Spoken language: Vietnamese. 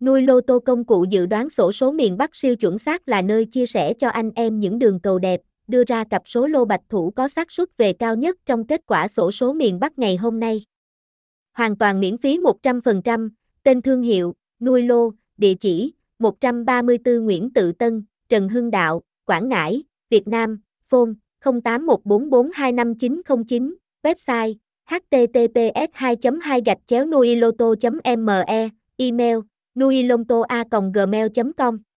Nuôi lô tô công cụ dự đoán sổ số miền Bắc siêu chuẩn xác là nơi chia sẻ cho anh em những đường cầu đẹp, đưa ra cặp số lô bạch thủ có xác suất về cao nhất trong kết quả sổ số miền Bắc ngày hôm nay. Hoàn toàn miễn phí 100%, tên thương hiệu, nuôi lô, địa chỉ, 134 Nguyễn Tự Tân, Trần Hưng Đạo, Quảng Ngãi, Việt Nam, phone 0814425909, website https 2 2 gạch chéo nuiloto me email nuilontoa gmail com